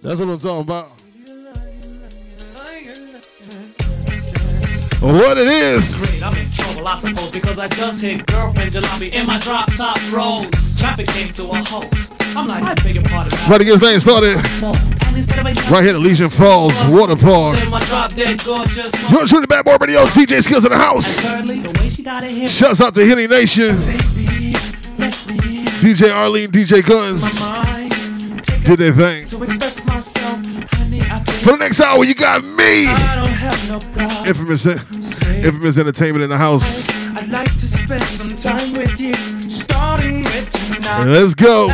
That's what I'm talking about. What it is. Great, I'm in trouble, I suppose, because I just hit girlfriend jalopy in my drop top rose. Traffic came to a halt. I'm like, I beg your pardon. About to get this thing started right here at Legion Falls Water Park. Then my drop dead gorgeous. You're shooting the bad boy radio, DJ Skillzz in the house. Thirdly, the way she got it hit. Shouts out to Henny Nation, DJ Arlene, DJ Guns. Did their thing. For the next hour, you got me. I don't have no. Infamous, eh, infamous entertainment in the house. I'd like to spend some time with you, starting with tonight. Let's go.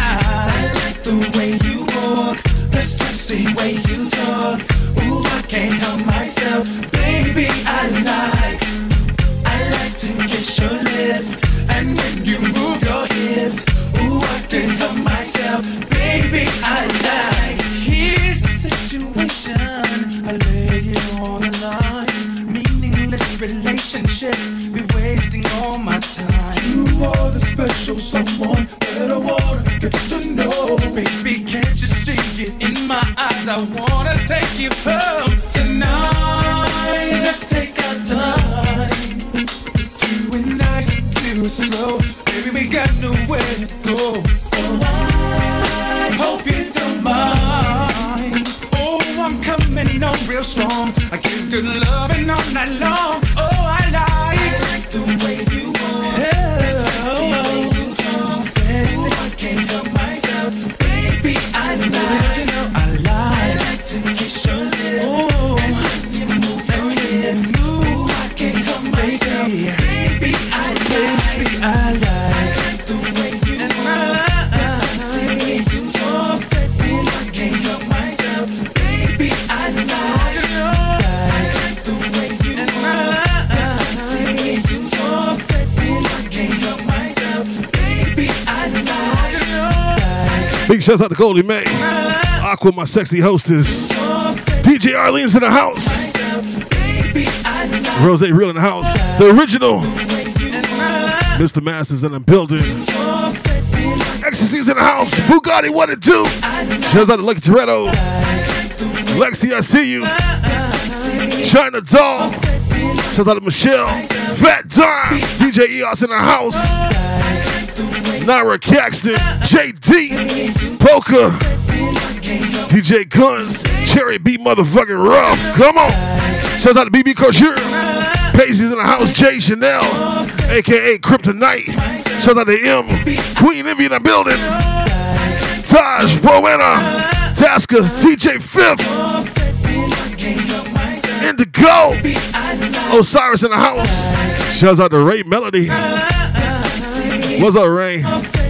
Shouts out to Goldie May. Aqua, my sexy hostess. DJ Arlene's in the house. Rose Real in the house. The original. Mr. Masters in the building. Ecstasy's in the house. Bugatti, what it do? Shouts out to Lucky Toretto. Lexi, I see you. China Doll. Shouts out to Michelle. Fat Dime. DJ Eos in the house. Naira Caxton. JD. Poker. DJ Guns. Cherry B motherfucking rough. Come on. Shouts out to BB Couture. Paisley's in the house. Jay Chanel. AKA Kryptonite. Shouts out to M. Queen Envy in the building. Taj, Rowena. Tasker. DJ Fifth. Indigo. Osiris in the house. Shouts out to Ray Melody. What's up, Ray?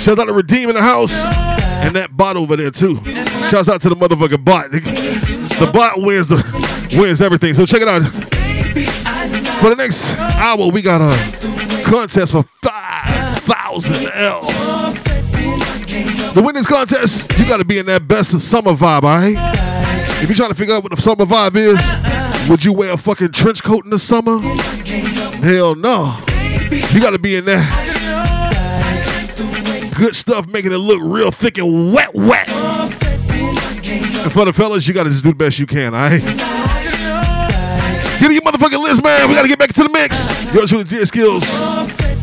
Shouts out to Redeem in the house. And that bot over there too. Shouts out to the motherfucking bot. The bot wins the wins everything. So check it out. For the next hour, we got a contest for five thousand L. To win this contest, you gotta be in that best of summer vibe, alright? If you're trying to figure out what the summer vibe is, would you wear a fucking trench coat in the summer? Hell no. You gotta be in that good stuff, making it look real thick and wet, wet. And for the fellas, you gotta just do the best you can, alright? Get in your motherfucking list, man. We gotta get back to the mix. Yours with the J Skillzz.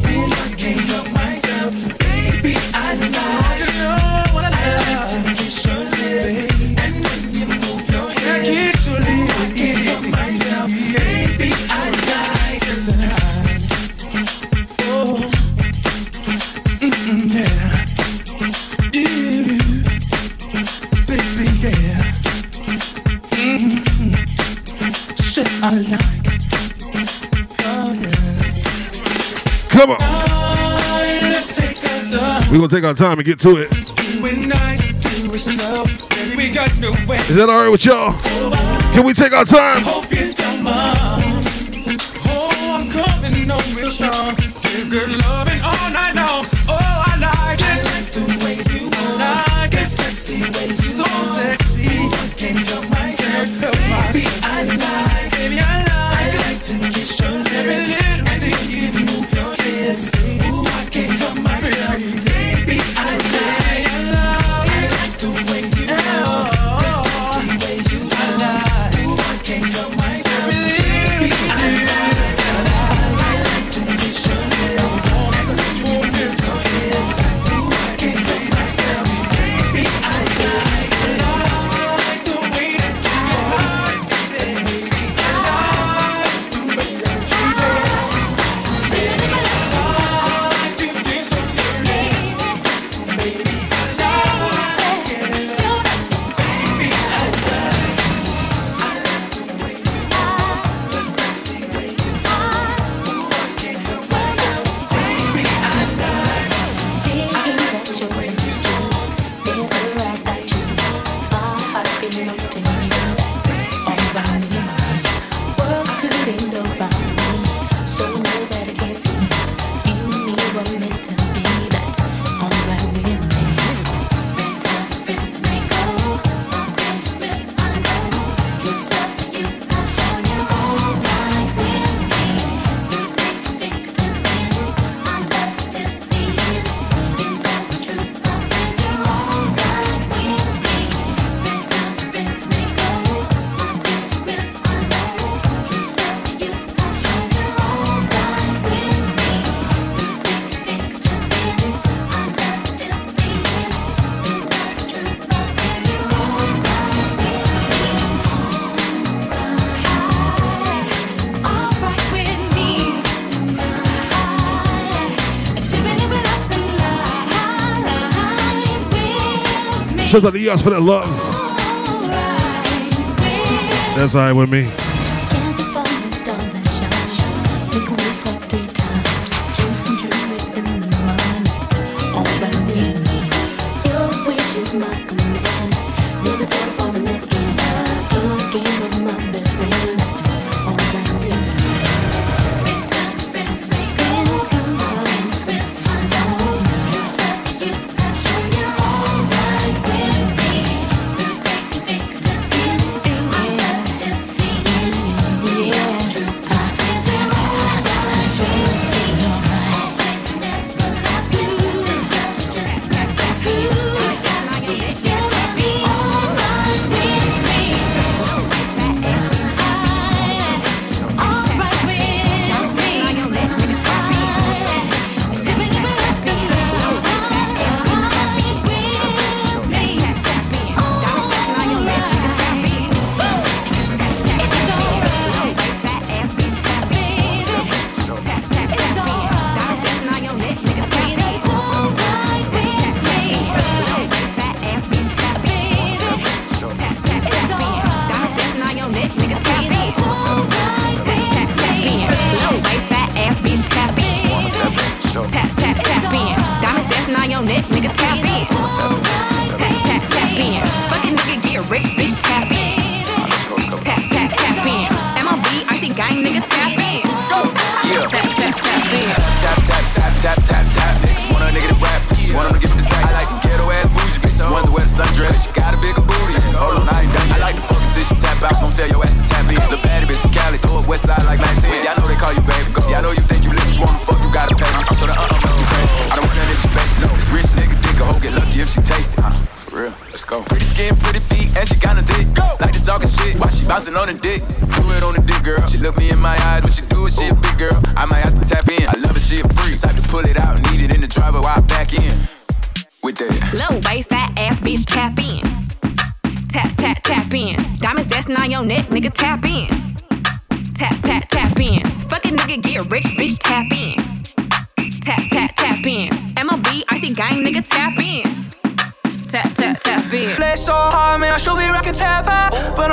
Gonna take our time and get to it. Is that alright with y'all? Can we take our time? Shout out to EOS for that love. That's all right with me.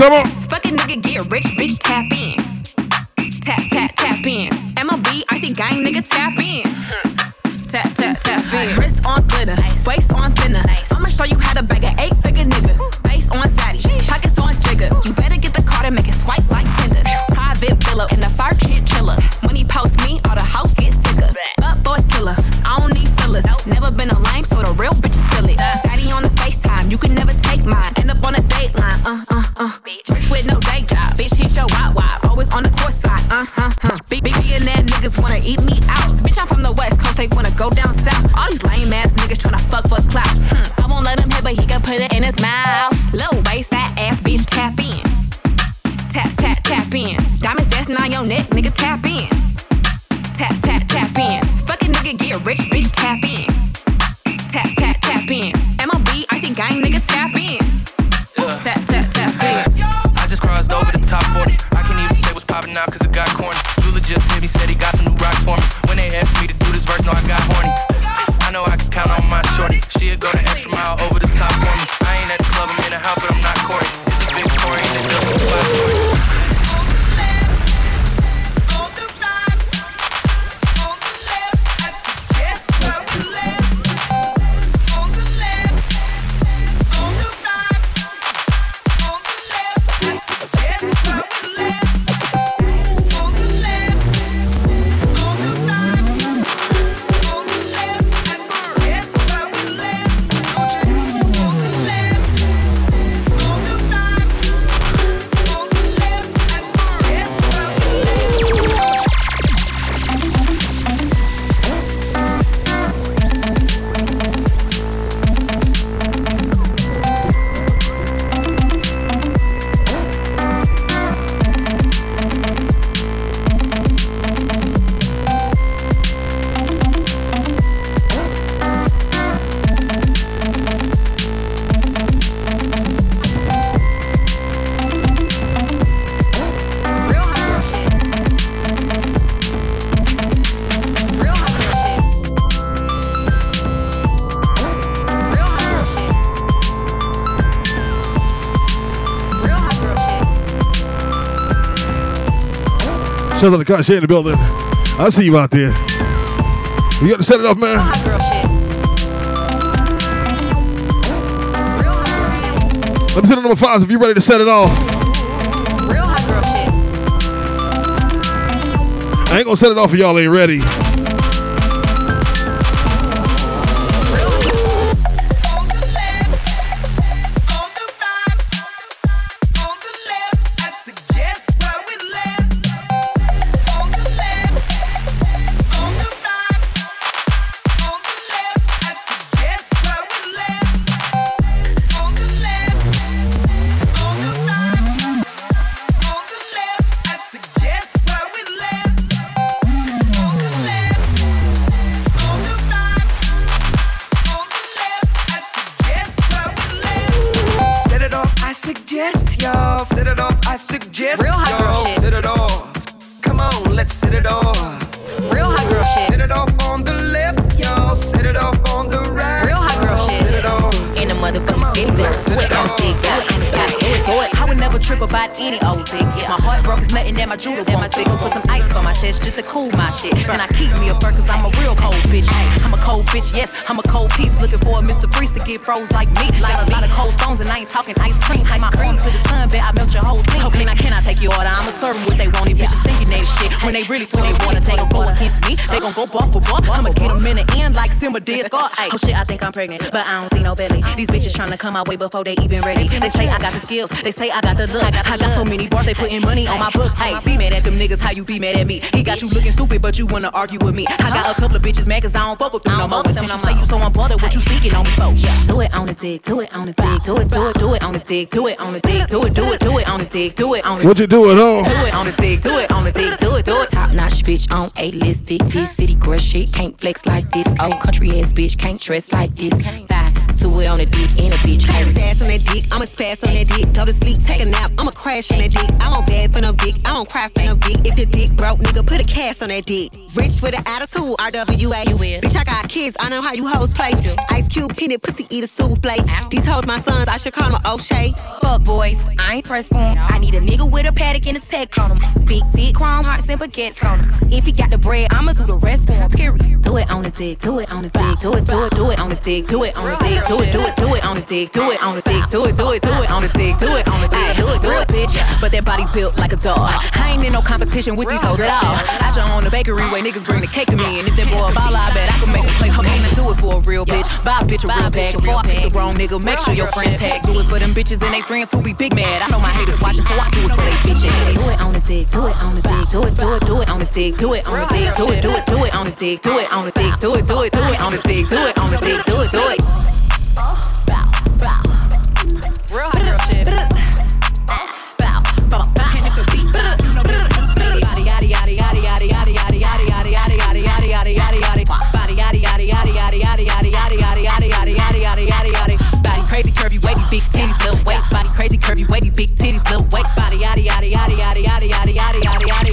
Come on. Fucking nigga get rich, bitch, tap in. Tap, tap, tap in. MOB, see gang, nigga, tap Sounds like the kind of shit in the building. I see you out there. You got to set it off, man. Let me see the number five if you're ready to set it off. Real hot girl shit. I ain't gonna set it off if y'all ain't ready. Oh shit, I think I'm pregnant, but I don't no belly. These bitches tryna come my way before they even ready. They say I got the skills, they say I got the look. I got so many bars, they putting money on my books. Hey, be mad at them niggas, how you be mad at me? He got you looking stupid, but you wanna argue with me. I got a couple of bitches mad cause I don't fuck with them no more. And since you say you so unbothered, what you speaking on me for? Do it on the dick, do it on the dick, do it, do it, do it on the dick, do it on the dick, do it, do it, do it on the dick, do it on the What you doing, huh? do it on the dick, do it on the dick, do it, do it. Top notch bitch on a list, dick. This city crush shit can't flex like this. Old country ass bitch can't dress like this. Bye. Do it on the dick in a bitch. Ass on that dick, I'ma spaz on that dick. Go to sleep, take a nap, I'ma crash on that dick. I won't bad for no dick, I don't cry for no dick. If the dick broke, nigga, put a cast on that dick. Rich with an attitude, RWA. You is. Bitch, I got kids, I know how you hoes play. Ice Cube, peanut, pussy, eat a souffle. These hoes my sons, I should call them O'Shea. Fuck boys, I ain't pressed on. I need a nigga with a paddock and a tech on him. Big dick, chrome hearts and baguettes on him. If he got the bread, I'ma do the rest for him. Period. Do it on the dick, do it on the dick, do it, do it, do it on the dick, do it on the dick, do it, do it, do it on the dick, do it on the dick, do it, do it, do it on the dick, do it on the dick, do it, do it, bitch. But that body built like a dog. I ain't in no competition with these hoes at all. I should own the bakery where niggas bring the cake to me, and if that boy a baller, I bet I can make him play. Okay, now do it for a real bitch. Buy a bitch a real bag before I pick the wrong nigga. Make sure your friends tag. Do it for them bitches and they friends who be big mad. I know my haters watching, so I do it for they bitch ass. Do it on the dick, do it on the dick, do it, do it, do it on the dick, do it on the dick, do it, do it, do it on the dick, do it on the dick, do it, do it, do it on the dick, do it on the dick, do it, do it. Real hot girl shit. And if it beat, you know that Yaddy yaddy yaddy yaddy yaddy yaddy yaddy yaddy yaddy yaddy yaddy yaddy yaddy yaddy yaddy. Body yaddy yaddy yaddy yaddy yaddy yaddy yaddy yaddy yaddy yaddy yaddy yaddy yaddy yaddy. Body crazy, curvy, wavy, big titties, little waist. Body crazy, curvy, wavy, big titties, little waist. Body yaddy yaddy yaddy yaddy yaddy yaddy yaddy yaddy yaddy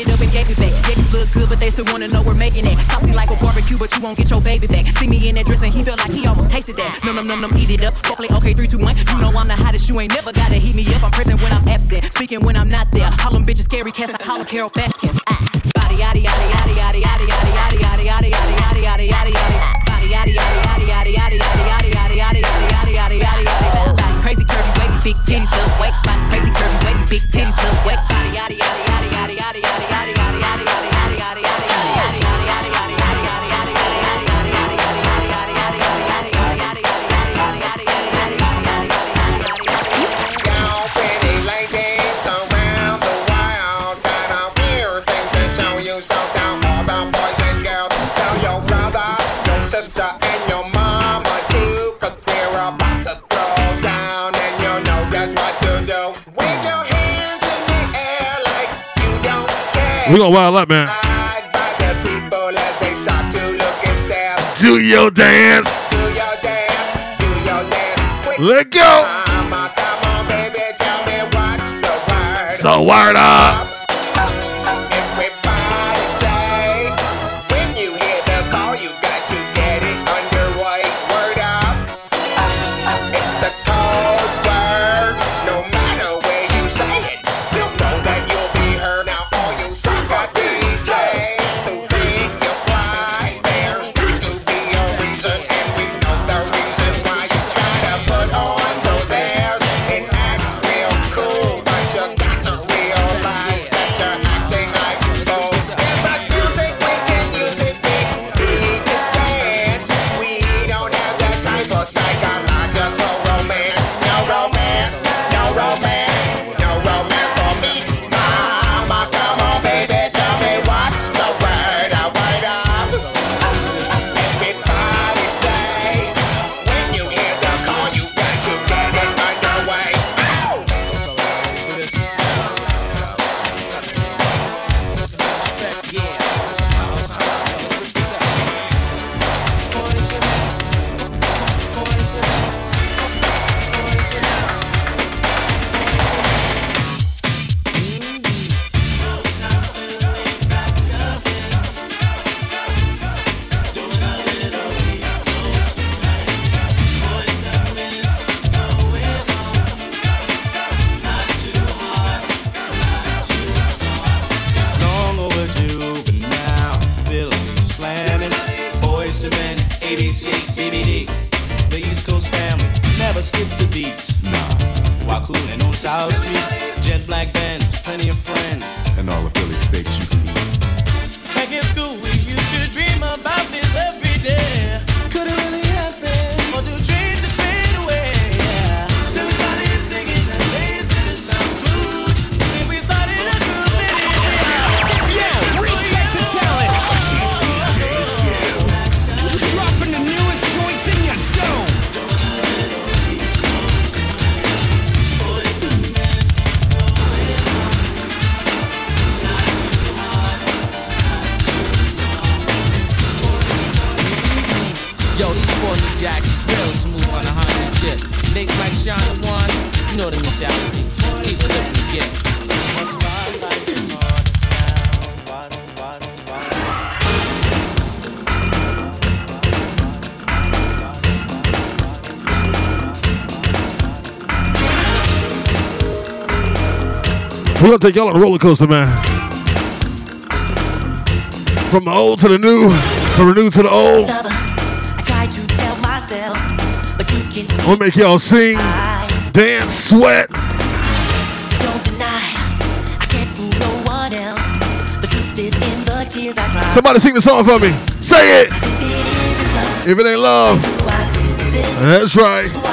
it up and gave it back. Yeah, you look good, but they still wanna know we're making it. Saucy like a barbecue, but you won't get your baby back. See me in that dress and he felt like he almost tasted that. Num num num num, eat it up. Go play okay, three, two, one. You know I'm the hottest. You ain't never gotta heat me up. I'm present when I'm absent, speaking when I'm not there. Call them bitches scary cats. I call them Carole Baskins. Ah. Body yaddy yaddy yaddy yaddy yaddy yaddy yaddy yaddy yaddy yaddy yaddy yaddy yaddy. Body yaddy yaddy yaddy yaddy yaddy yaddy yaddy yaddy yaddy yaddy yaddy yaddy crazy, curvy, wavy, big titties, little waist. Body crazy, curvy, wavy, big titties, little waist. Body yaddy yaddy We gonna wild up, man. Do your dance. Do your dance. Do your dance. Let go. Mama, on, baby, so word up. Gonna take y'all on a roller coaster, man. From the old to the new, from the new to the old. I try to tell myself, but you can see I'm gonna make y'all sing, dance, sweat. don't deny. I can't fool no one else. The truth is in the tears I cry. Somebody sing the song for me. Say it. If it ain't love, that's right.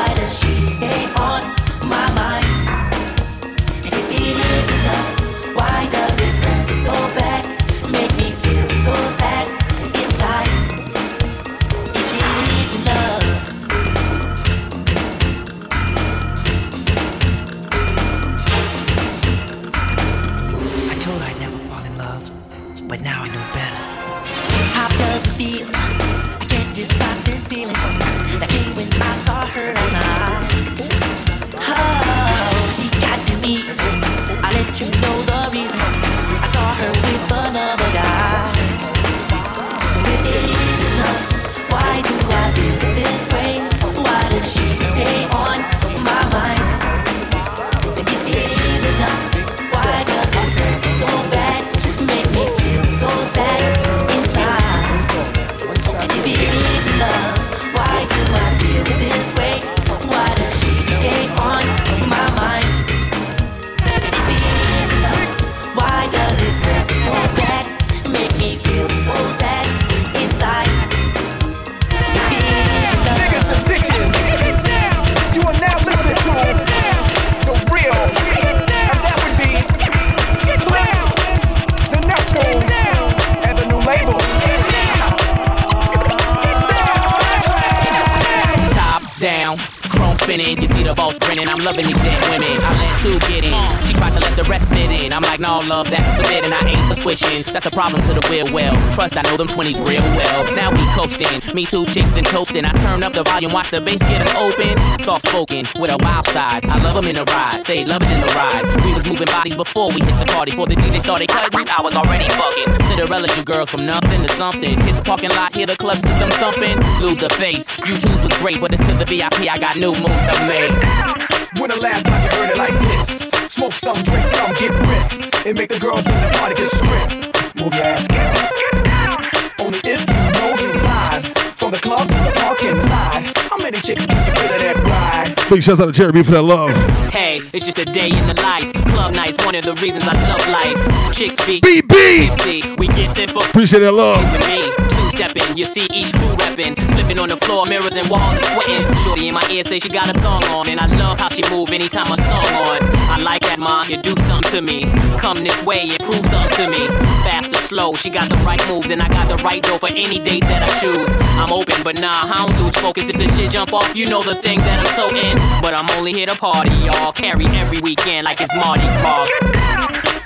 Them 20s real well. Now we coasting. Me two chicks and toasting. I turn up the volume, watch the bass get 'em open. Soft spoken with a wild side. I love 'em in the ride. They love it in the ride. We was moving bodies before we hit the party. Before the DJ started cutting, I was already fucking. Cinderella, you girls from nothing to something. Hit the parking lot, hear the club system thumping. Lose the face. YouTube's was great, but it's to the VIP. I got new moves to make. When the last time you heard it like this? Smoke some, drink some, get ripped. And make the girls in the party get stripped. Move your ass, girl. Only if you know you live. From the club to the parking lot. How many chicks can you fit of that? Big shouts out to Jeremy for that love. Hey, it's just a day in the life. Club nights, one of the reasons I love life. Chicks be BB. See, we get simple. Appreciate that love. Two stepping, you see each crew repping. Slipping on the floor, mirrors and walls, sweating. Shorty in my ear say she got a thong on, and I love how she move anytime a song on. I like that, ma, you do something to me. Come this way and prove something to me. Fast or slow, she got the right moves, and I got the right dough for any date that I choose. I'm open, but nah, I don't lose focus. If the shit jump off, you know the thing that I'm so in. But I'm only here to party, y'all. Carry every weekend like it's Mardi Gras.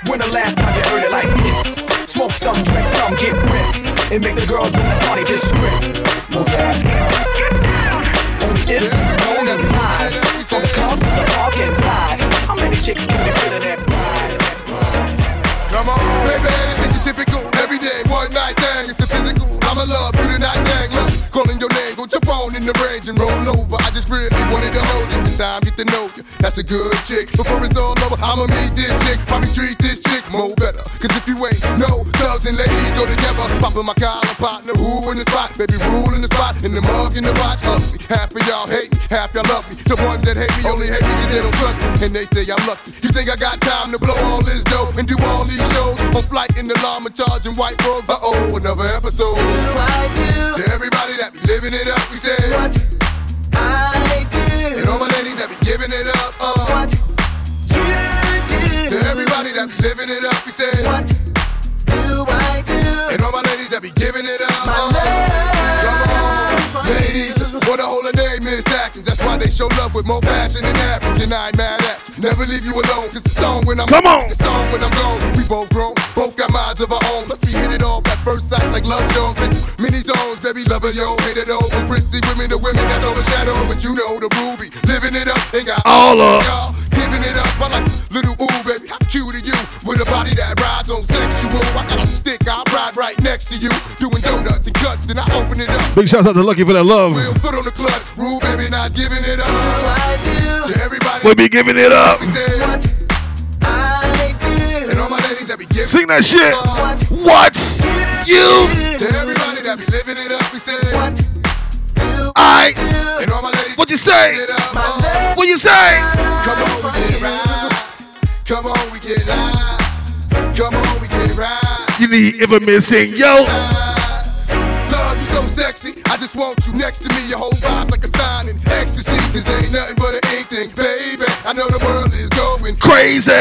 When the last time you heard it like this? Smoke some, drink some, get ripped. And make the girls in the party just stripped. Move your ass, girl. Only if you know you live. From the club to the parking lot. How many chicks can you fit of that ride? Come on, baby, it's a typical everyday one night thing. It's a physical. I'm a love you tonight thing. Look, calling your name, on in the range and roll over. I just really wanted to hold you. time, get to know you. That's a good chick. Before it's all over, I'ma meet this chick. Probably treat this chick more better. Cause if you ain't no thugs and ladies go together. Popping my collar partner, who in the spot? Baby, rule in the spot, in the mug, in the watch. Ugly. Half of y'all hate me, half y'all love me. The ones that hate me only hate me cause they don't trust me. And they say I'm lucky. You think I got time to blow all this dough and do all these shows? On flight in the llama charging white robes. Uh oh, another episode. To everybody that be living it up, we say what I do. And all my ladies that be giving it up, uh. What you do. To everybody that be living it up, we say what do I do. And all my ladies that be giving it up, uh. Come on, ladies, just wanna a name, Miss Atkins. That's why they show love with more passion than average. And I ain't mad at you. Never leave you alone. Cause the song when I'm Come on. The song when I'm gone. We both grown, both got minds of our own. Must be hit it off at first sight like love Jones. Been many zones, baby, lover, yo, hate it all. From prissy women to women that's overshadowed. But you know the ruby, living it up. Ain't got All up. y'all giving it up. I like little ooh, baby, how cute are you? With a body that rides on sexual. I got a stick, I ride right next to you. Doing donuts and cuts, then I open it up. Big shouts out to Lucky for that love. Real foot on the clutch, rule, baby, not giving it up. To everybody, We be giving it up. we say what that be giving Sing that shit. What? You? To everybody that be living it up, we say what I. And all my ladies What you say? it. What you say? Come on, we get right. Come on, we get live. Come on, we get right. You need infamous missing, yo. Love, sexy. I just want you next to me. Your whole vibe like a sign in ecstasy. This ain't nothing but an ink thing, baby. I know the world is going Crazy.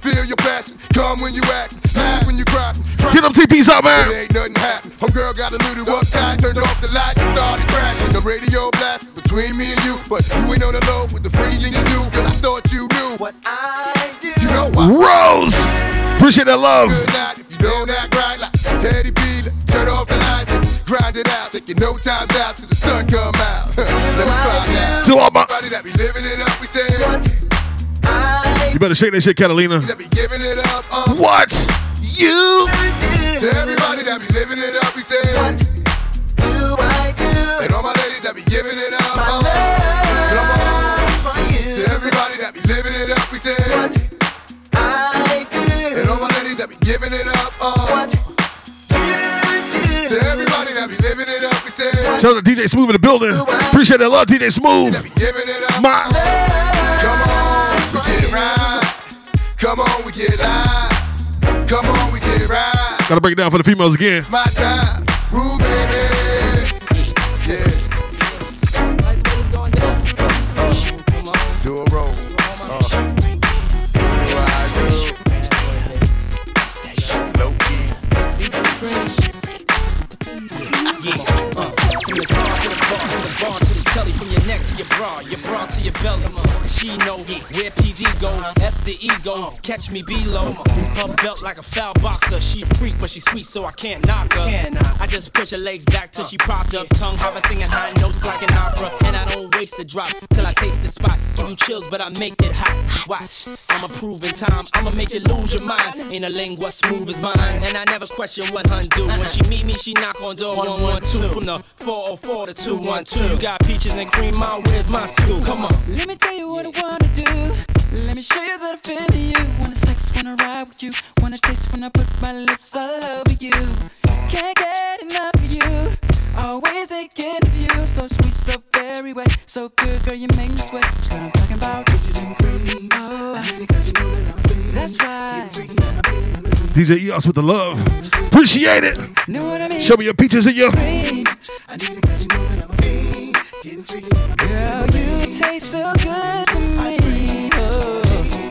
Feel your passion. Come when you act. Laugh when you cry. Get them TPs out, It man. ain't nothing happen. Homegirl got a little uptight, turned off the lights and started crashing. The radio blast between me and you, but you ain't on the low with the freezing you do. Cause I thought you knew what I do. You know what? Rose. Appreciate that love. Good night if you don't act right like Teddy P. Turn off the lights and grind it out. Taking no times out till the sun come out. Let me find out. To all my. Everybody that be living it up, we say You better shake that shit, Catalina. that be giving it up. Uh, What? You? To everybody that be living it up, we say Shout out to DJ Smooth in the building. Appreciate that love, DJ Smooth. be giving it up. My. Come on, we get right. Come on, we get live. Come on, we get right. Gotta break it down for the females again. It's my time, Rue Know where PD go, F the ego, catch me below. Her belt like a foul boxer, she a freak, but she sweet, so I can't knock her. I just push her legs back till she propped up, tongue hover, singing high notes like an opera. And I don't waste a drop till I taste the spot. Give you chills, but I make it hot. Watch, I'ma prove in time, I'ma make you lose your mind. In a lingua smooth as mine, and I never question what hun do. When she meet me, she knock on door 112 from the 404 to 212. You got peaches and cream, my where's my school? Come on. Let me tell you what Wanna do. Let me show you that I feel you. Wanna sex, wanna ride with you. Wanna taste when I put my lips all over you. Can't get enough of you. Always thinking of you. So sweet, so very wet. So good, girl, you make me sweat. What I'm talking about, bitches and cream. Oh, that's right. DJ Eos with the love. Appreciate it. Know what I mean? Show me your peaches and your. Girl, taste so good to me. Oh,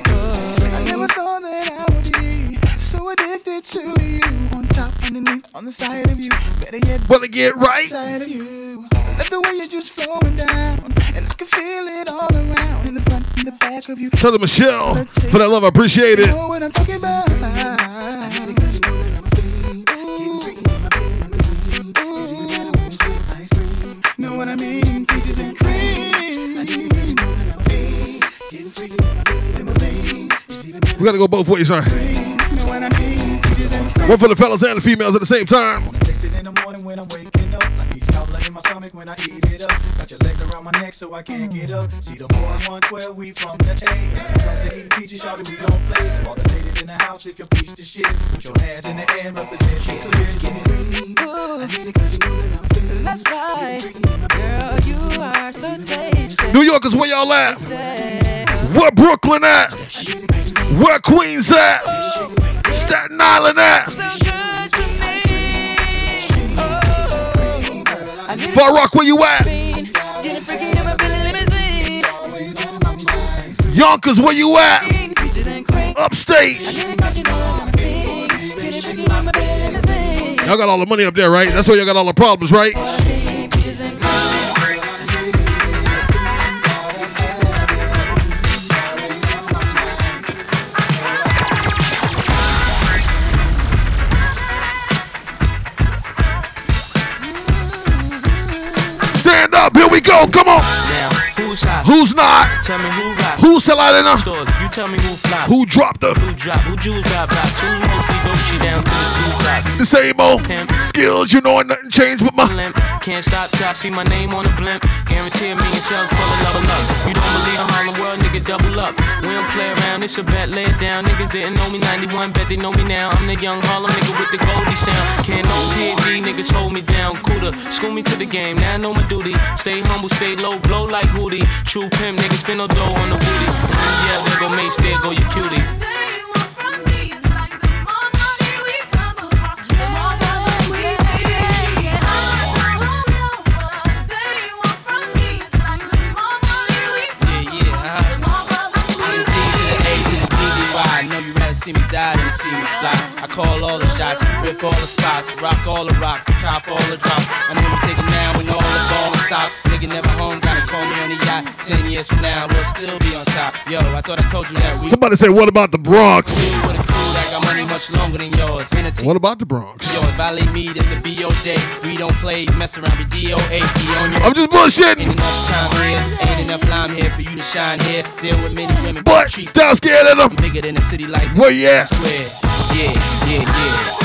oh. I never thought that I would be so addicted to you. On top, underneath, on the side of you. Better yet, Wanna get right? side of you. Let the way you're just flowing down, and I can feel it all around in the front and the back of you. Tell her Michelle for that love. I appreciate You it. know what I'm talking about. Know We gotta go both ways, huh? Know what I mean? Peaches and cream. One for the fellas and the females at the same time. Text it in the morning morning when I'm waking up. Like each outlet in my stomach when I eat it up. Got your legs around my neck so I can't get up. See the boys 112, we from the A. When it comes to eating peaches, y'all we don't play. So all the ladies in the house, if you're piece of shit, put your hands in the air and represent the clear. Get it free. I need it 'cause you know that I'm free. That's right. Girl, you are so tasty. New Yorkers, where y'all at? Where Brooklyn at? Where Queens at? Staten Island at? Far Rock, where you at? Yonkers, where you at? Upstate. Y'all got all the money up there, right? That's where y'all got all the problems, right? Up, here we go, come on. Now, who's hot? Who's not? Tell me who rock? Who's selling them? Stores, you tell me who flop. Who dropped the? Who drop? Who jewels pop? Who mostly Gucci down to the? The same old skills, you know, nothing changed but my. Limp. Can't stop till I see my name on the blimp. Guarantee a million shells full of level up. You don't believe in Harlem World, nigga, double up. We don't play around, it's a bet, lay it down. Niggas didn't know me 91, bet they know me now. I'm the young Harlem nigga with the Goldie sound. Can't no PD, niggas hold me down. Cooler, school me to the game, now I know my duty. Stay humble, stay low, blow like Hootie. True pimp, niggas spin no dough on the booty. Yeah, there go Mace, there go your cutie. Call all the shots, rip all the spots, rock all the rocks, cop all the drops. I know you thinking now when all the ball stop. Nigga never home, gotta call me on the yacht. Ten years from now, we'll still be on top. Yo, I thought I told you that we. Somebody say, what about the Bronx? With a school that got money much longer than yours. In a team. What about the Bronx? Yo, if I violate me, this a BOJ. We don't play, mess around, be DOA. On I'm just bullshitting. Ain't enough time here, ain't enough lime here for you to shine here. Deal with many women, But down scared of them. bigger than a city like Where you at? I. Yeah, yeah, yeah.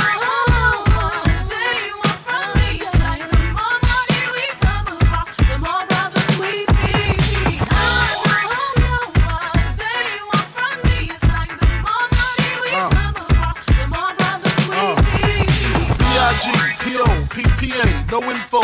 No info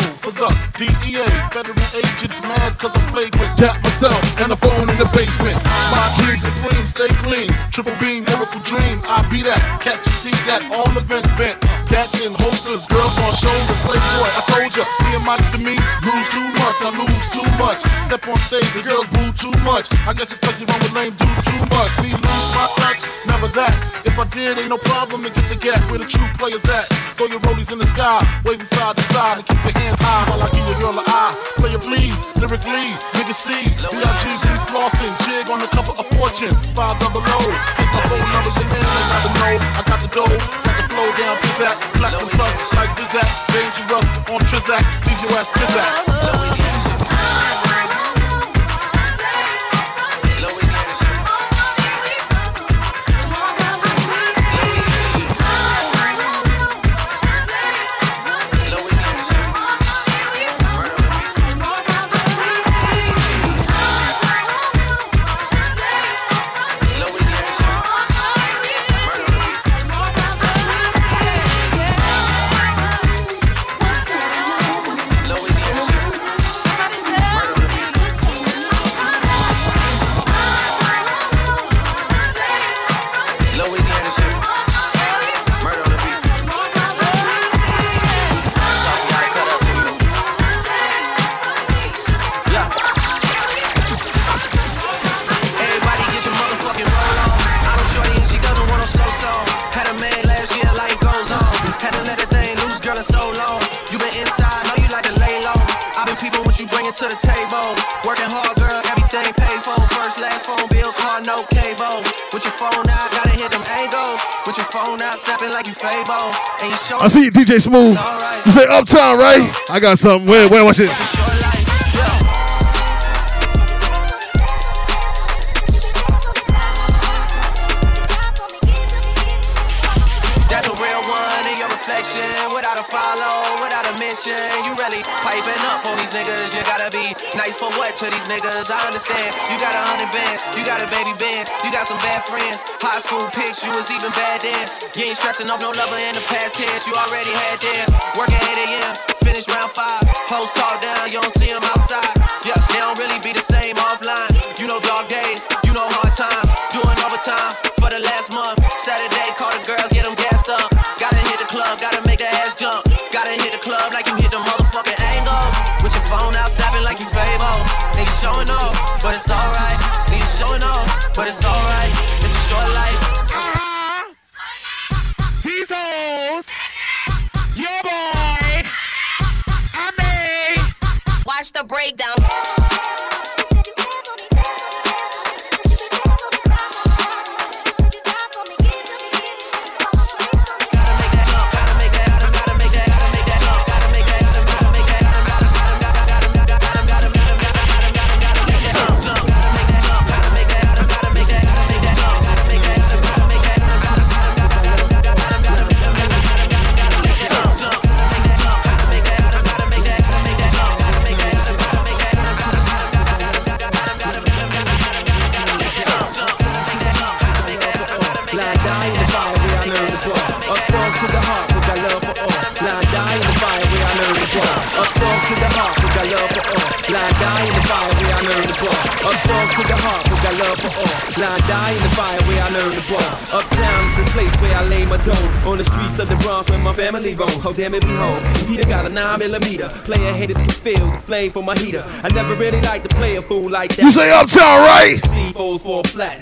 DEA. Federal agents mad cause I'm flagrant. Tap myself and the phone in the basement. My team supreme, stay clean. Triple beam, miracle dream. I be that. Catch you see that all events bent. Cats in holsters, girls on shoulders. Playboy, I told ya, being modest to me, lose too much. I lose too much. Step on stage, the girls boo too much. I guess it's cause you run with lame dudes too much. Me lose my touch, never that. If I did, ain't no problem to get the gap where the true players at. Throw your rollies in the sky, waving side to side, and keep your hands high while I give your girl an eye. Play it please, lyrically, nigga see. B.I.G.G. flossing, jig on the cover of Fortune, five double O. My phone numbers and man, I gotta know. I got the dough, got the flow down, pizzazz, black and plus, like Zizak, dangerous on Trizak, leave your ass pizzazz. DJ Smooth. You say Uptown, right? I got something. Wait, wait, watch it. You ain't stressing off no lover in the past tense. You already had them. Working 8 a.m., finish round five. Post talk down, you don't see them outside. Yeah, they don't really be the same offline. You know dog days, you know hard times. Doing overtime for the last month. Saturday, call the girls, get them gassed up. Gotta hit the club, gotta make the ass jump. Gotta hit the club like you hit the motherfucking angles. With your phone out, snapping like you Fable. Niggas showing off, but it's alright. Niggas showing off, but it's alright. The breakdown. Family roam. Oh damn it, be home. Peter got a 9 millimeter. Player haters can feel the flame from my heater. I never really like to play a fool like that. You say Uptown, right? C4s fall flat,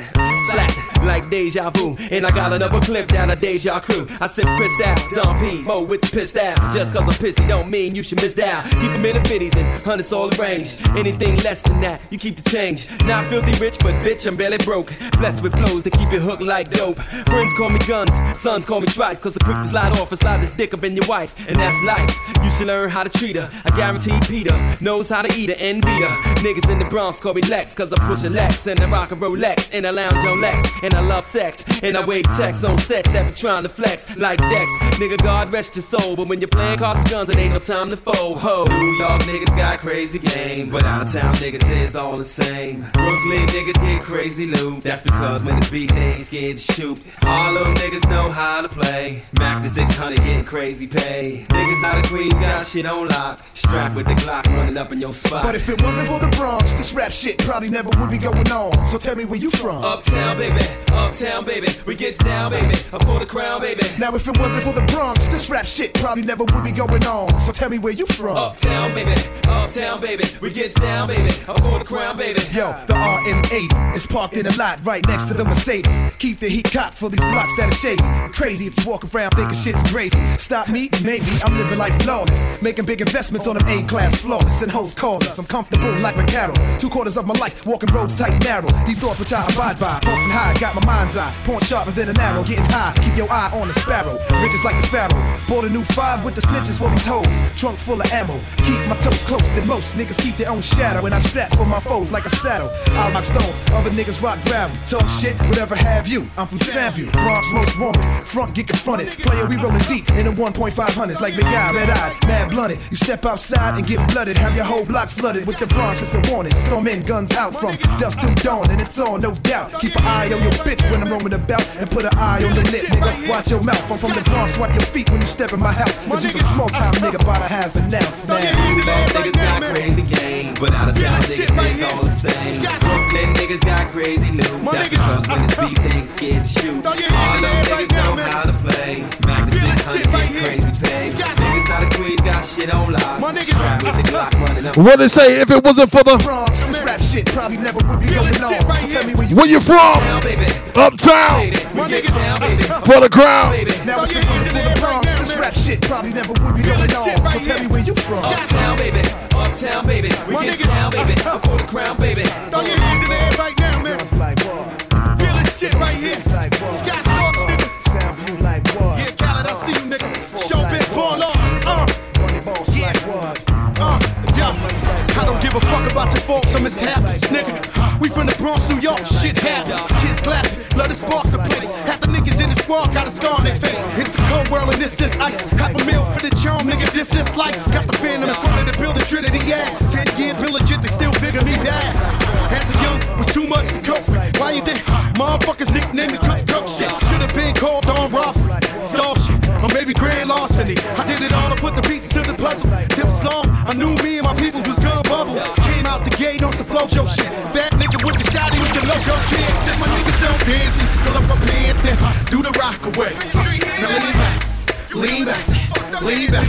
flat, like deja vu. And I got another clip down a deja crew. I said pissed out, Don P, Mo with the pissed out. Just cause I'm pissy don't mean you should miss out. Keep them in the 50s and hundreds all arranged. Anything less than that, you keep the change. Not filthy rich, but bitch, I'm barely broke. Blessed with flows that keep it hooked like dope. Friends call me guns, sons call me trife. Cause I'm quick to slide off and slide this dick up in your wife. And that's life. You should learn how to treat her. I guarantee Peter knows how to eat her and beat her. Niggas in the Bronx call me Lex, cause I push a Lex and I rock a Rolex and I lounge on Lex and I love sex and I wave text on sets that be trying to flex like Dex. Nigga, God rest your soul, but when you're playing cards with guns, it ain't no time to fold. Ho, New York niggas got crazy game, but out of town niggas is all the same. Brooklyn niggas get crazy loot. That's because when it's beat, they ain't scared to shoot. All them niggas know how to play. Mac the 600 getting crazy pay. Niggas out of Queens got shit on lock. Strapped with the Glock running up in your spot. But if it wasn't for the Bronx, this rap shit probably never would be going on. So tell me where you from. Uptown, baby, uptown, baby. We gets down, baby. Up for the crown, baby. Now if it wasn't for the Bronx, this rap shit probably never would be going on. So tell me where you from. Uptown, baby, uptown, baby. We gets down, baby. Up for the crown, baby. Yo, the RM80 is parked in a lot right next to the Mercedes. Keep the heat cocked for these blocks that are shady. Crazy if you walk around thinking shit's gravy. Stop me, maybe I'm living life flawless. Making big investments on them A-class flawless. And hoes call us. I'm comfortable like Ricardo. Two quarters of my life, walking roads tight narrow. Deep thoughts which I abide by. Pumping high, got my mind's eye. Point sharper than an arrow. Getting high, keep your eye on the sparrow. Riches like the pharaoh. Bought a new five with the snitches for these hoes. Trunk full of ammo. Keep my toes close than most niggas keep their own shadow. And I strap for my foes like a saddle. I rock stones, other niggas rock gravel. Talk shit, whatever have you. I'm from Soundview, Bronx most wanted. Front get confronted. Player, we rolling deep in the 1.500s like big eye, red eyed, mad blunted. You step outside and get blooded. Have your whole block flooded with the Bronx. It's a warning. Storm in, guns out from dusk till dawn. And it's on, no doubt. Keep an eye on your bitch when I'm roaming about. And put an eye on your lip, nigga. Watch your mouth. I'm from the Bronx. Wipe your feet when you step in my house. Cause you a small time nigga by the half an ounce. Now. Bad niggas got crazy game, but out of town niggas is all the same. Brooklyn niggas got crazy loot. That's because when it's beat, they ain't scared to shoot. All them niggas know how to play. Mac the 600 get crazy pay. Niggas out of Queens got shit on lock. Strapped with the Glock running up. What they say if it wasn't for the Bronx, this rap shit probably never would be going on. So tell me where you Where you from? Uptown. For the crowd. Now if it wasn't for the Bronx, this rap shit probably never would be going on. So tell me where you from. Uptown, baby. Uptown, baby. We get down, baby. Up for the crown, baby. Throw your hands in the air right now, man. Feel this shit right here. Sky Storks, nigga. Soundview like what? Yeah, Khaled, I see you, nigga. Showbiz, ball on. Uh. Yeah. Uh, yo, I don't give a fuck about your faults or mishaps, nigga. We from the Bronx, New York, shit happens. Kids clapping, love to spark the place. Half the niggas in the squad got a scar on their face. It's a cold world world and this is ice. Half a meal for the charm, nigga, this is life. Got the phantom in front of the building, Trinity, yeah. Ten years been legit, they still figure me bad. As a young, was too much to cope with. Why you think motherfuckers nicknamed me Cook Cook shit? Should've been called on Robbery, Star shit, or maybe Grand Larceny. I did it all, to put the pieces to the puzzle. Just as long, I knew me and my people was gun bubble. Came out the gate on some flojo shit. Fat nigga with the shotty with the logo kids. And my niggas don't dance and just fill up my pants and uh, do the rock away. Now lean back, lean back, lean back,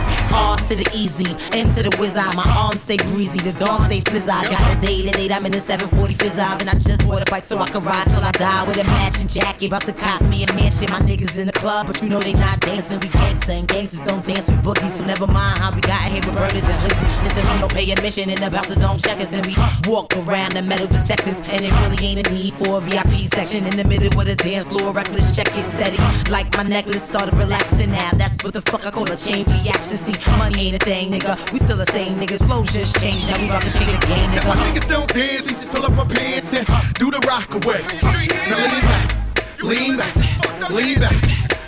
To the easy, M to the whiz eye. My arms stay greasy, the dawn stay fizz I got a date at 8, I'm in the 740 fizz and I just bought a bike so I can ride till I die with a matching jacket. About to cop me a mansion. My niggas in the club, but you know they not dancing. We gangsta and gangsters don't dance with bookies, so never mind how we got here with burgers and hoodies. Listen, we don't pay admission and the bouncers don't check us, and we walk around the metal detectors. And it really ain't a need for a VIP section in the middle of the dance floor. Reckless check it, set it like my necklace started relaxing now. That's what the fuck I call a chain reaction. See, money ain't a thing, nigga. We still the same niggas. Flow just changed. Now we about to change the game, Said my nigga. niggas don't dance, we just pull up our pants and do the rock away. Now lean back, lean back, lean back,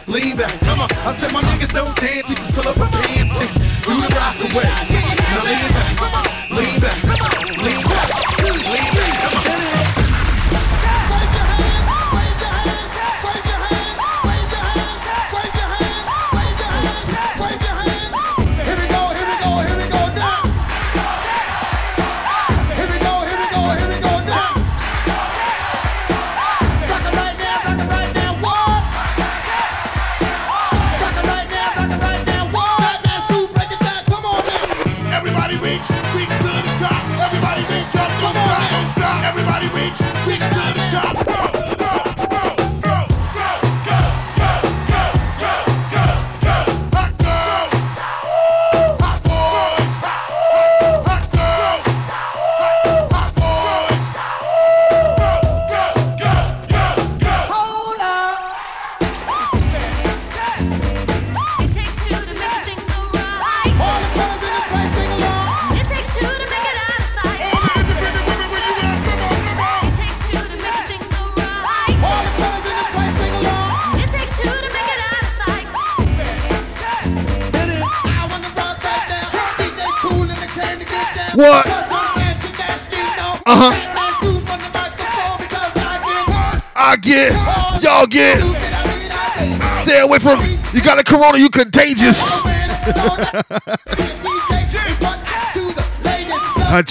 lean back. Come on, I said my niggas don't dance, we just pull up our pants and do the rock away. Now lean back, lean back, get. Stay away from. You got a corona, you contagious. I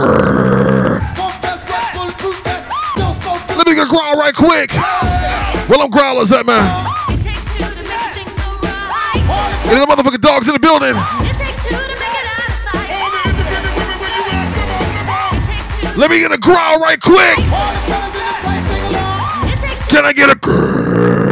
Grrr? Let me get a growl right quick. Where them growlers at, man? Any of the motherfucking dogs in the building? Let me get a growl right quick. Can I get a grrr?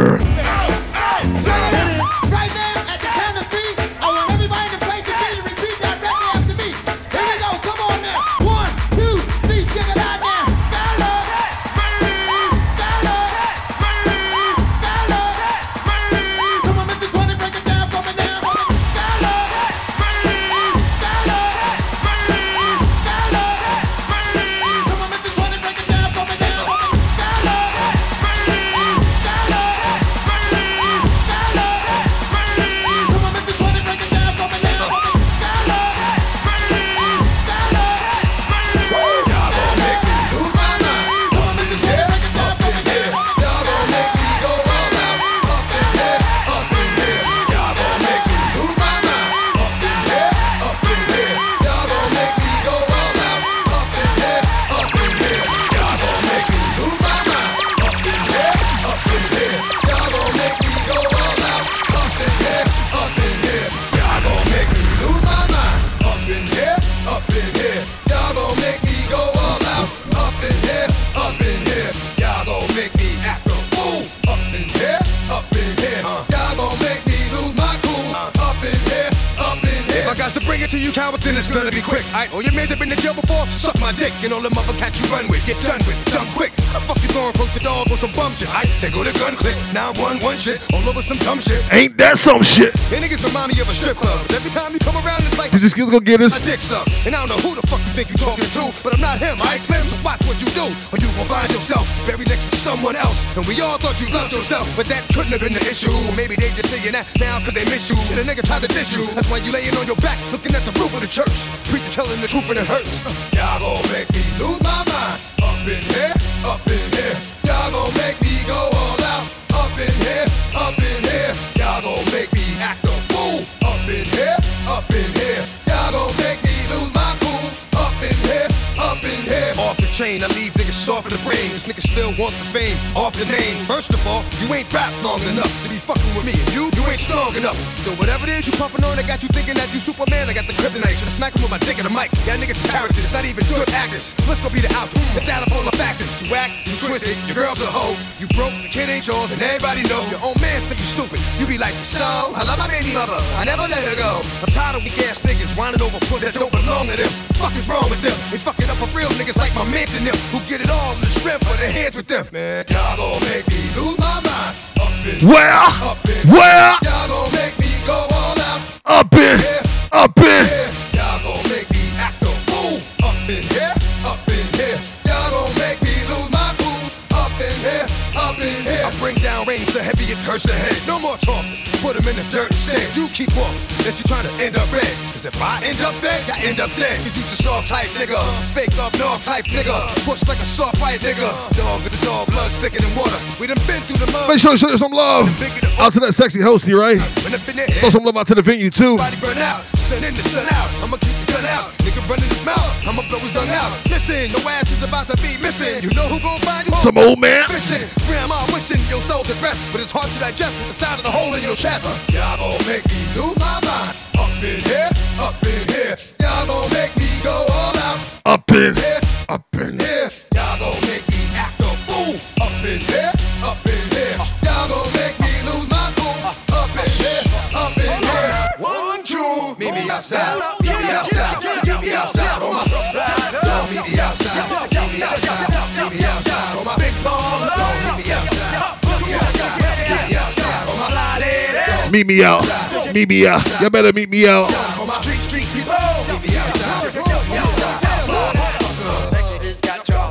Some shit? And niggas remind me of a strip club. Every time you come around, it's like Did you skills go get us? my dick suck. And I don't know who the fuck you think you talking to, but I'm not him. I Slim, so watch what you do, or you gon' find yourself buried next to someone else. And we all thought you loved yourself, but that couldn't have been the issue. Maybe they just saying that now cause they miss you. Shit, a nigga tried to diss you. That's why you laying on your back, looking at the roof of the church. Preacher telling the truth and it hurts. Uh, y'all gon' make so, I love my baby mother. I never let her go. I'm tired of weak ass niggas whining over foot that don't belong to them. Fuck is wrong with them? They fucking up for real niggas like my mans and them who get it all in the strength for their hands with them. Man, y'all gon' make me lose my mind. Up in Where? up in Where? Y'all gon' make me go all out. Up in, up in. Y'all end up dead. Cause you a soft type nigga. Fake up north type nigga. Push like a soft fight nigga. Dog is a dog, blood sticking in water. We done been through the mud. Make sure you show some love out to that sexy hosty, right? When up in the Throw some love out to the venue too. Body burn out, sun in the sun out. I'ma keep the gun out. Nigga running his mouth. I'ma blow his gun out. Listen, your ass is about to be missing. You know who gon' find you? Some old man. Fishing. Grandma wishing your soul's at rest, but it's hard to digest with the size of the hole in your chest. Y'all gon' make me lose my mind. Up in here, up in here. Y'all gon' make me go all out. Up in, here, up in. Here, y'all gon' make me act a fool. Up in here, up in here. Y'all gon' make me lose my cool. Up in here, up in here. One, two, meet me outside. Meet me outside. Meet me outside on my. Don't meet me outside. Meet me outside. Meet me outside on my big ball. Don't meet me outside. Meet me outside. Meet me outside on my. Meet me out. Meet me out. You better meet me out. Street, street people. Meet me outside. Meet me outside.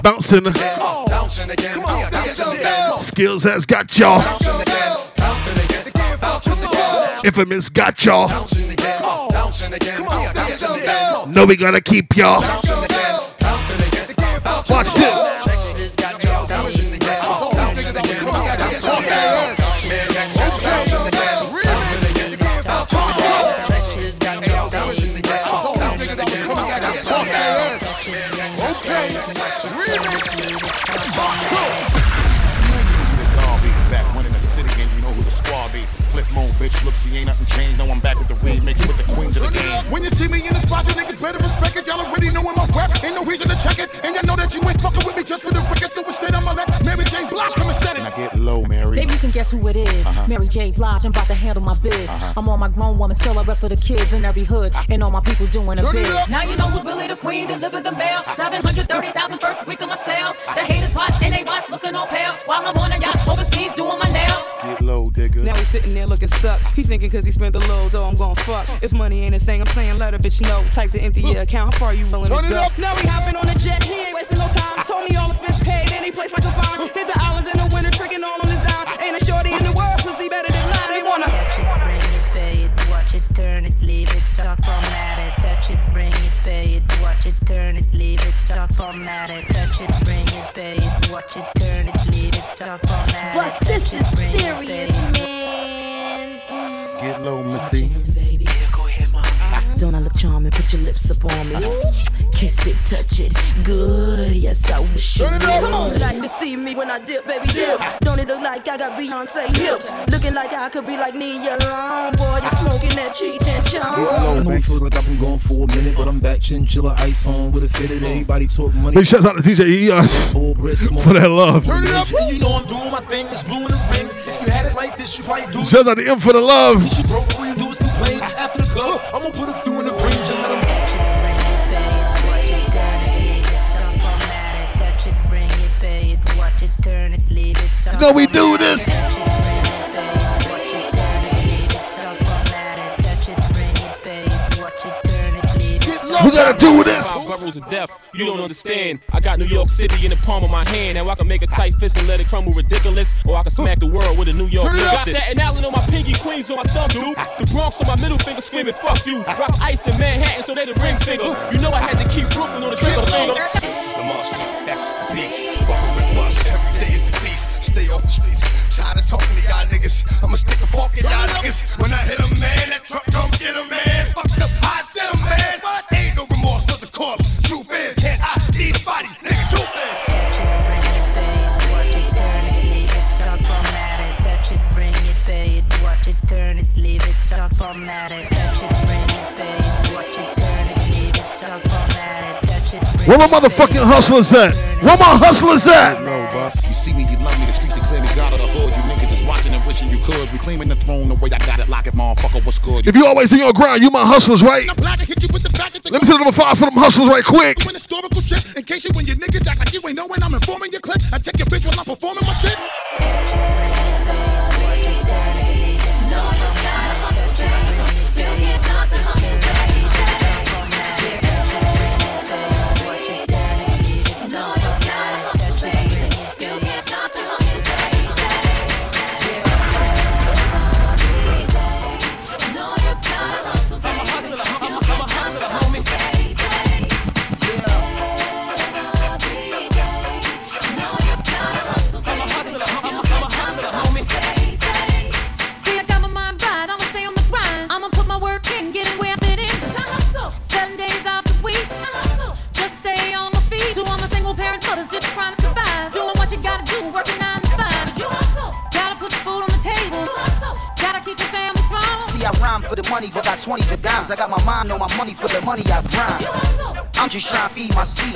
Bouncing. Bouncing again. Skillzz has got y'all. Infamous got y'all. Know we gotta keep y'all. Watch this. Back one in the city, and you know who the squad be. Flip mode, bitch, look, see, ain't nothing changed. Now I'm back with the remix with the queens of the game. When you see me in the spot, you niggas better respect it. Y'all already know I'm a rep. Ain't no reason to check it. And you know that that you ain't fucking with me just for the record. So instead, I'ma let Mary J. Blige come and set it. Now get low, Mary. Baby, you can guess who it is. Uh-huh. Mary J. Blige, I'm about to handle my biz. Uh-huh. I'm on my grown woman, still I rep for the kids in every hood, and all my people doing a Turn it bid. Now you know who's really the queen, deliver the mail. 730,000 first week of my sales. The haters watch and they watch looking all pale. While I'm on a yacht overseas doing my nails. Get low, digger. Now he's sitting there looking stuck. He thinking cause he spent the low dough, I'm gon' fuck. If money ain't a thing, I'm saying let a bitch know. Type the empty your account, how far you willing Turn to it go? up. Now he hopping on a jet, he ain't wasting no time. Told me all the spits paid, any place I can find. Hit the hours in the winter, tricking all on his dime. Ain't a shorty in the world, pussy better than mine. They wanna. Touch it, bring it, pay it, watch it, turn it, leave it, stop formatted. Touch it, bring it, pay it, watch it, turn it, leave it, stop formatted. Touch it, bring it, pay it, watch it, turn it, leave it, stop formatted. Plus, this Touch it, is bring serious, pay it. Get low, Missy. Don't I look charming? Put your lips up on me. Kiss it, touch it. Good, yes, I wish you Come on, would. like to see me when I dip, baby dip. Don't it look like I got Beyonce hips? Looking like I could be like Nia Long, boy. You smoking that cheech and chong. I know it feels like I've been gone for a minute, but I'm back chinchilla ice on with a fitted. Everybody talk money. Big shouts out to DJ EOS for that love. And you know I'm doing my thing, it's blue in the ring. If you had it like this, you probably do it. Shouts out to M for the love. You broke, all you do is complain. After the club, I'm gonna put a few in the fringe and let them. It, bring it, pay it, watch it, turn it, leave it, stop You know we do this. We gotta do this. Boroughs of death, you don't understand. I got New York City in the palm of my hand. Now I can make a tight fist and let it crumble ridiculous, or I can smack the world with a New York Turn. Got Staten Island on my pinky, Queens on my thumb, dude. The Bronx on my middle finger, screaming fuck you. Rock ice in Manhattan, so they the ring finger. You know I had to keep Brooklyn on the trigger finger. This the monster, that's the beast. Fucking with bust, every day is a beast. Stay off the streets. Tired of talking to y'all niggas. I'ma stick a fork in y'all niggas. When I hit a man, that truck gon' get a man. Where my motherfucking hustlers at? Where my hustlers at? You see me, you love me. The streets declare me God of the hood. You niggas is watching and wishing you could. Reclaiming the throne the way I got it. Lock it, motherfucker. What's good? If you always in your grind, you my hustlers, right? Let me see the number five for them hustlers right quick. Doing historical shit in case you when your niggas act like you ain't know when I'm informing your clip. I take your bitch while I'm performing my shit. 20s and dimes. I got my mind on my money for the money I grind. I'm just trying to feed my seed.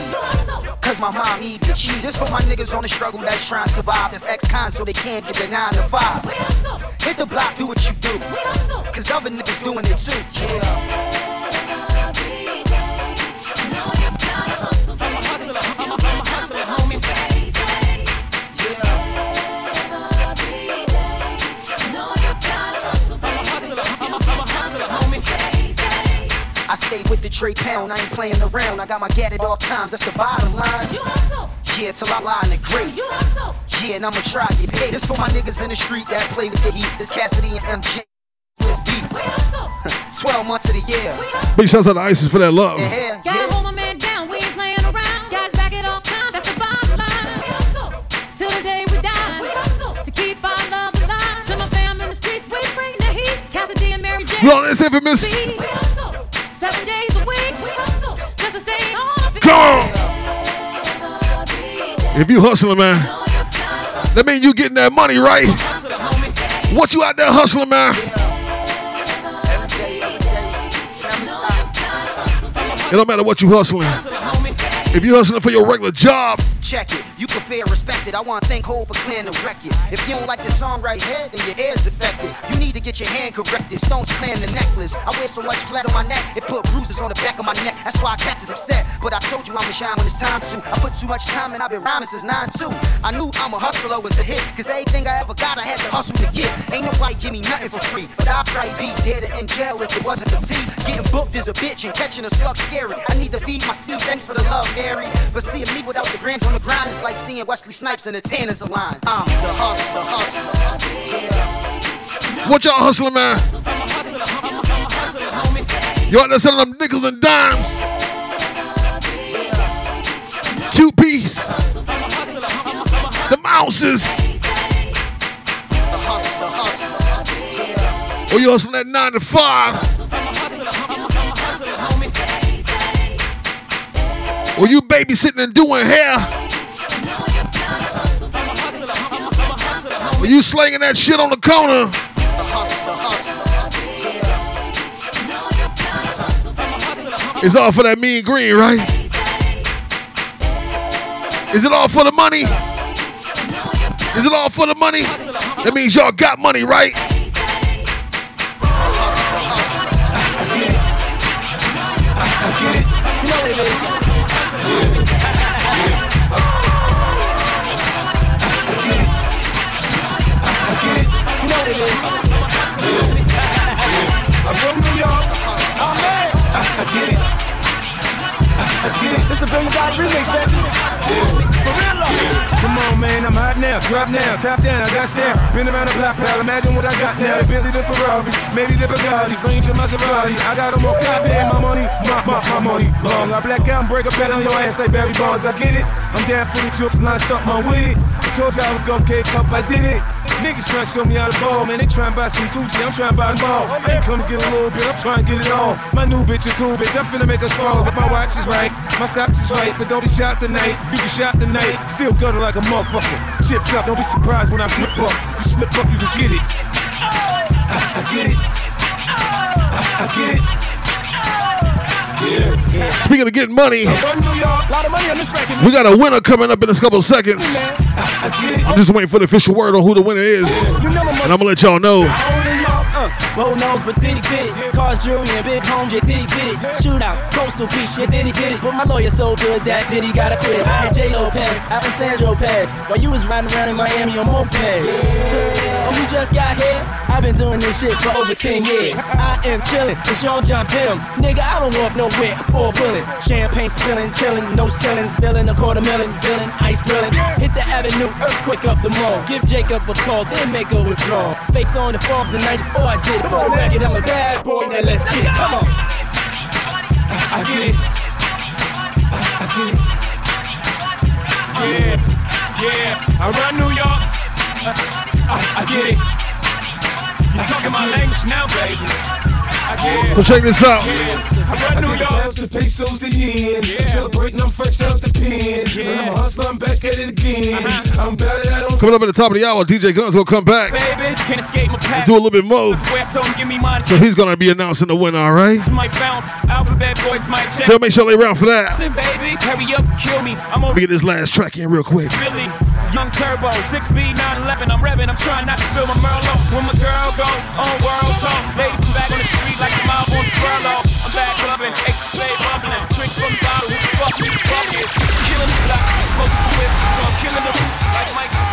Cause my mom need the cheese. This for my niggas on the struggle that's trying to survive. That's ex-con so they can't get the 9 to 5. Hit the block, do what you do. Cause other niggas doing it too. Yeah. I stay with the Trey pound, I ain't playing around. I got my gat at all times, that's the bottom line. You hustle. Yeah, till I lie in the grave. You hustle. Yeah, and I'ma try to get paid. This for my niggas in the street that play with the heat. This Cassidy and MJ. This beef. 12 months of the year. Big shouts out to ISIS for that love. Yeah, Gotta hold my man down, we ain't playing around. Guys back at all times, that's the bottom line. We hustle till the day we die. We hustle to keep our love alive. To my fam in the streets, we bring the heat. Cassidy and Mary J. We on this infamous. We hustle seven days a week. We hustle just to stay on. Come on. If you hustling, man, that mean you getting that money, right? What you out there hustling, man? It don't matter what you hustling. If you hustling for your regular job, Check it, you can fair respect it. I want to thank Hov for clearing the record. If you don't like this song right here, then your ear's affected. You need to get your hand corrected. Stones clearing the necklace. I wear so much blood on my neck, it put bruises on the back of my neck. That's why cats is upset. But I told you I'ma shine when it's time to. I put too much time and I've been rhyming since 9-2. I knew I'm a hustler was a hit, cause everything I ever got, I had to hustle to get. Ain't nobody give me nothing for free. But I'd probably be dead in jail if it wasn't for tea. Getting booked is a bitch and catching a slug scary. I need to feed my seed, thanks for the love, Mary. But seeing me without the grams on the grind is like seeing Wesley Snipes in the tan is a line. I'm the hustler, hustler. what y'all hustling, man? You out there selling them nickels and dimes? The mouses. The hustler. Or you hustling at nine to five? Or you babysitting and doing hair? Or you slinging that shit on the corner? It's all for that mean green, right? Is it all for the money? Is it all for the money? That means y'all got money, right? The remix, baby. For real. Come on, man, I'm hot now. Drop now, top down, I got stare. Been around the block, pal. Imagine what I got now. The Billy, the Ferrari, maybe the Bugatti, range of Maserati. I got them all goddamn my money, my, my, my money. Long, I black out and break a bet on your ass like Barry Bonds. I get it. I'm down for the chips, not something I'm with it. I told you I was gonna kick up, I did it. Niggas tryna show me how to ball, man. They tryna buy some Gucci, I'm tryna buy them all. Ain't come to get a little bit, I'm tryna get it all. My new bitch a cool bitch, I'm finna make small. But my watch is right, my stocks is right, but don't be shot tonight. If you get shot tonight, still gutter like a motherfucker. Chipped up, don't be surprised when I grip up. You slip up, you can get it. I, I get it. I, I get it. Yeah, yeah. Speaking of getting money, I'm from New York, lot of money on this record. we got a winner coming up in a couple of seconds. I'm just waiting for the official word on who the winner is. And I'm gonna let y'all know. Bold nose, but did he get it? Cars, jewelry, and big homes, yeah, did he get it? Shootouts, coastal beach, yeah, did he get it? But my lawyer so good that did he gotta quit. I had J-Lo pass, Alessandro pass, while you was riding around in Miami on moped. Oh, you just got here? I've been doing this shit for over 10 years. I am chillin', it's Sean John Pim. Nigga, I don't walk nowhere, four bullet. Champagne spilling, chillin', no sellin', spillin' a quarter million, billin', ice grillin'. Hit the avenue, earthquake up the mall. Give Jacob a call, then make a withdrawal. Face on the Forbes in 94, I did it. Come on, back it, I'm a bad boy, now let's get it. Come on. I, I get it. I, I get it. Yeah, yeah. I run New York. Uh, I, I get it. You're talking my language now, baby. I get it. So check this out. I run New York. The pesos the yen. Celebrating, I'm fresh out the pen. And I'm a hustler, I'm back at it again. Uh-huh. I'm better at it. Coming up at the top of the hour, DJ Guns gonna come back Baby, can't escape my and path. do a little bit more. Where I told him, give me mine. So he's gonna be announcing the winner, all right? might bounce. Alphabet boys might check. So make sure they around for that. Listen, baby, hurry up, kill me. I'm Let over me get this last track in real quick. Billy, young turbo, six speed, 911. I'm revving, I'm trying not to spill my Merlot. When my girl go on world tour, ladies I'm back on the street like a mob on the furlough. I'm back clubbing, spade bubbling, drink from the bottle, who the fuck bucket? Killing the block, most of the whips, so I'm killing the roof like Mike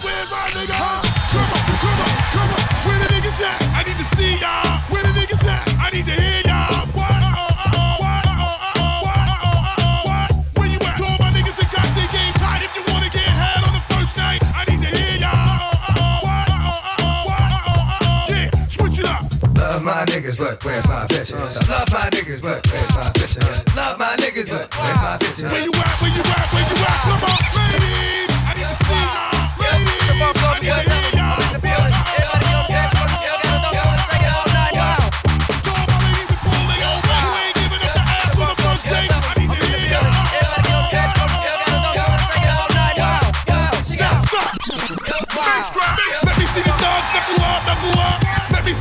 where's my nigga? Come on, come on, come on. Where the niggas at? I need to see y'all. Where the niggas at? I need to hear y'all. What? Uh-oh, uh-oh, what? Uh-oh, uh-oh, what? Uh-oh, uh-oh, what? Where you at? To all my niggas that got their game tight. If you wanna get had on the first night, I need to hear y'all. Uh-oh, uh-oh, what? Uh-oh, uh-oh, what? Uh-oh, uh-oh. Yeah, switch it up. Love my niggas, but where's my bitches? Love my niggas, but where's my bitches? Love my niggas, but where's my bitches? Where you at? Where you at? Where you at? Come on,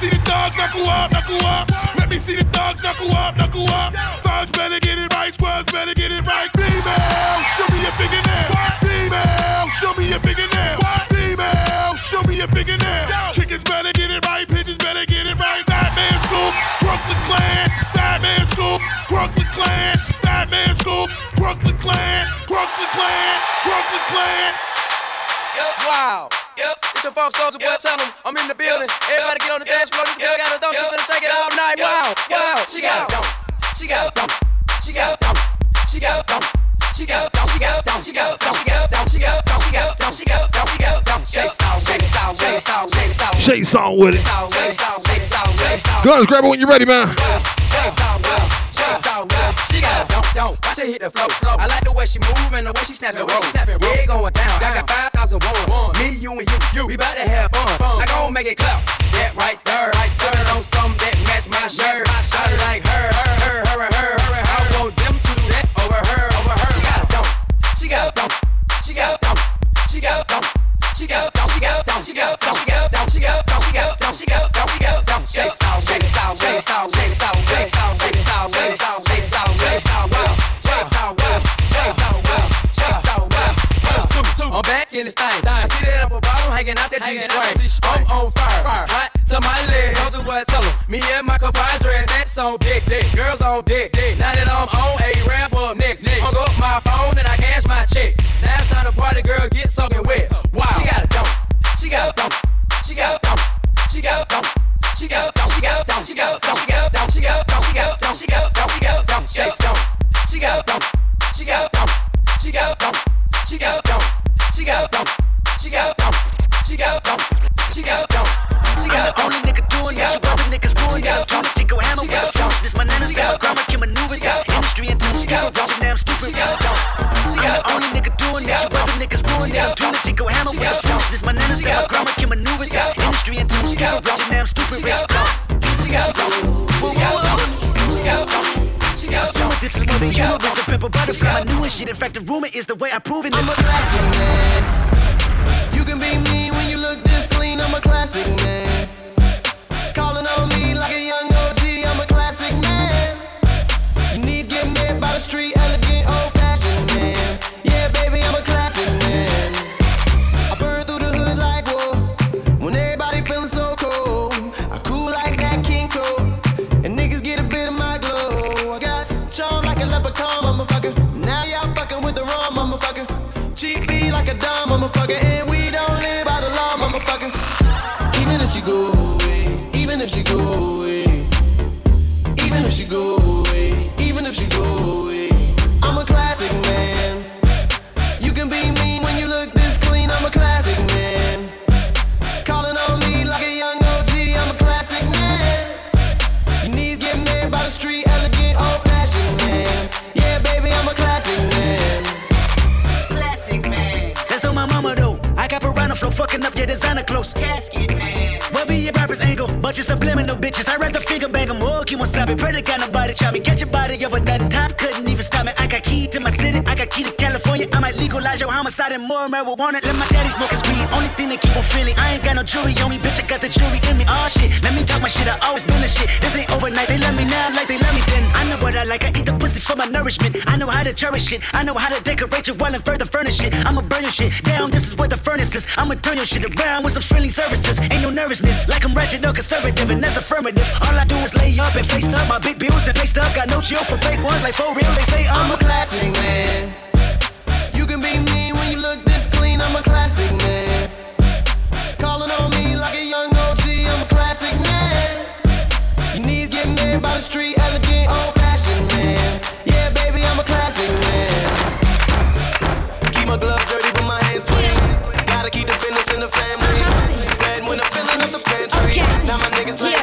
see the dogs knuckle up, knuckle up. Let me see the dogs knuckle up, knuckle up. Thugs better get it right, squads better get it right. Female, show me your fingernail. Female, show me your fingernail. Female, show me your fingernail. Chickens better get it right, pigeons better get it right. Batman scoop, Brooklyn clan. Batman scoop, Brooklyn clan. Batman scoop, Brooklyn clan. Brooklyn clan. Brooklyn clan. Wow. Yep. It's your folks, soldier boy, tell 'em I'm in the building. Everybody get on the dance floor. This girl got a dump. She finna shake it all night. Wow. Wow. She got a dump. She got a dump. She got a dump. She got a dump. Shake song with it. Guns, grab it when you're ready, man. She don't, don't. Watch her hit the flow. I like the way she move and the way she snap the rope. Snapping red going down. I got 5,000 ones. Me, you, and you. you. We about to have fun. I gon' make it clap. That right there. Right Turn on something that match my shirt. I shot like her, her, her, her, her, her. I want them to do that over her, over her. She got don't. She got don't. She got don't. She got don't. She got don't. She got a dump. She got a dump. I'm back in this thing. I see that upper bottom hanging out that G-string. I'm on fire, fire. Hot to my legs. Soulja Boy, tell 'em. Me and my compadres, that's on dick, dick. Girls on dick, what the pimple butterfly. My newest shit. In fact, the rumor is the way I prove it. I'm a classic man. You can be me when you look this clean. I'm a classic man. Your homicide and more marijuana. Let my daddy smoke his weed. Only thing that keep on feeling. I ain't got no jewelry on me, bitch. I got the jewelry in me. Oh shit. Let me talk my shit. I always been this shit. This ain't overnight. They love me now like they love me then. I know what I like. I eat the pussy for my nourishment. I know how to cherish it. I know how to decorate your wall and further furnish it. I'ma burn your shit down. This is where the furnace is. I'ma turn your shit around with some friendly services. Ain't no nervousness. Like I'm ratchet or conservative, and that's affirmative. All I do is lay up and face up my big bills and face up. Got no chill for fake ones like for real. They say I'm I'm a classic man. You You can be mean when you look this clean. I'm a classic man. Calling on me like a young OG. I'm a classic man. You need to get mad by the street, elegant, old fashioned man. Yeah, baby, I'm a classic man. Keep my gloves dirty, but my hands clean. Gotta keep the business in the family. When I'm filling up the pantry. Now my niggas like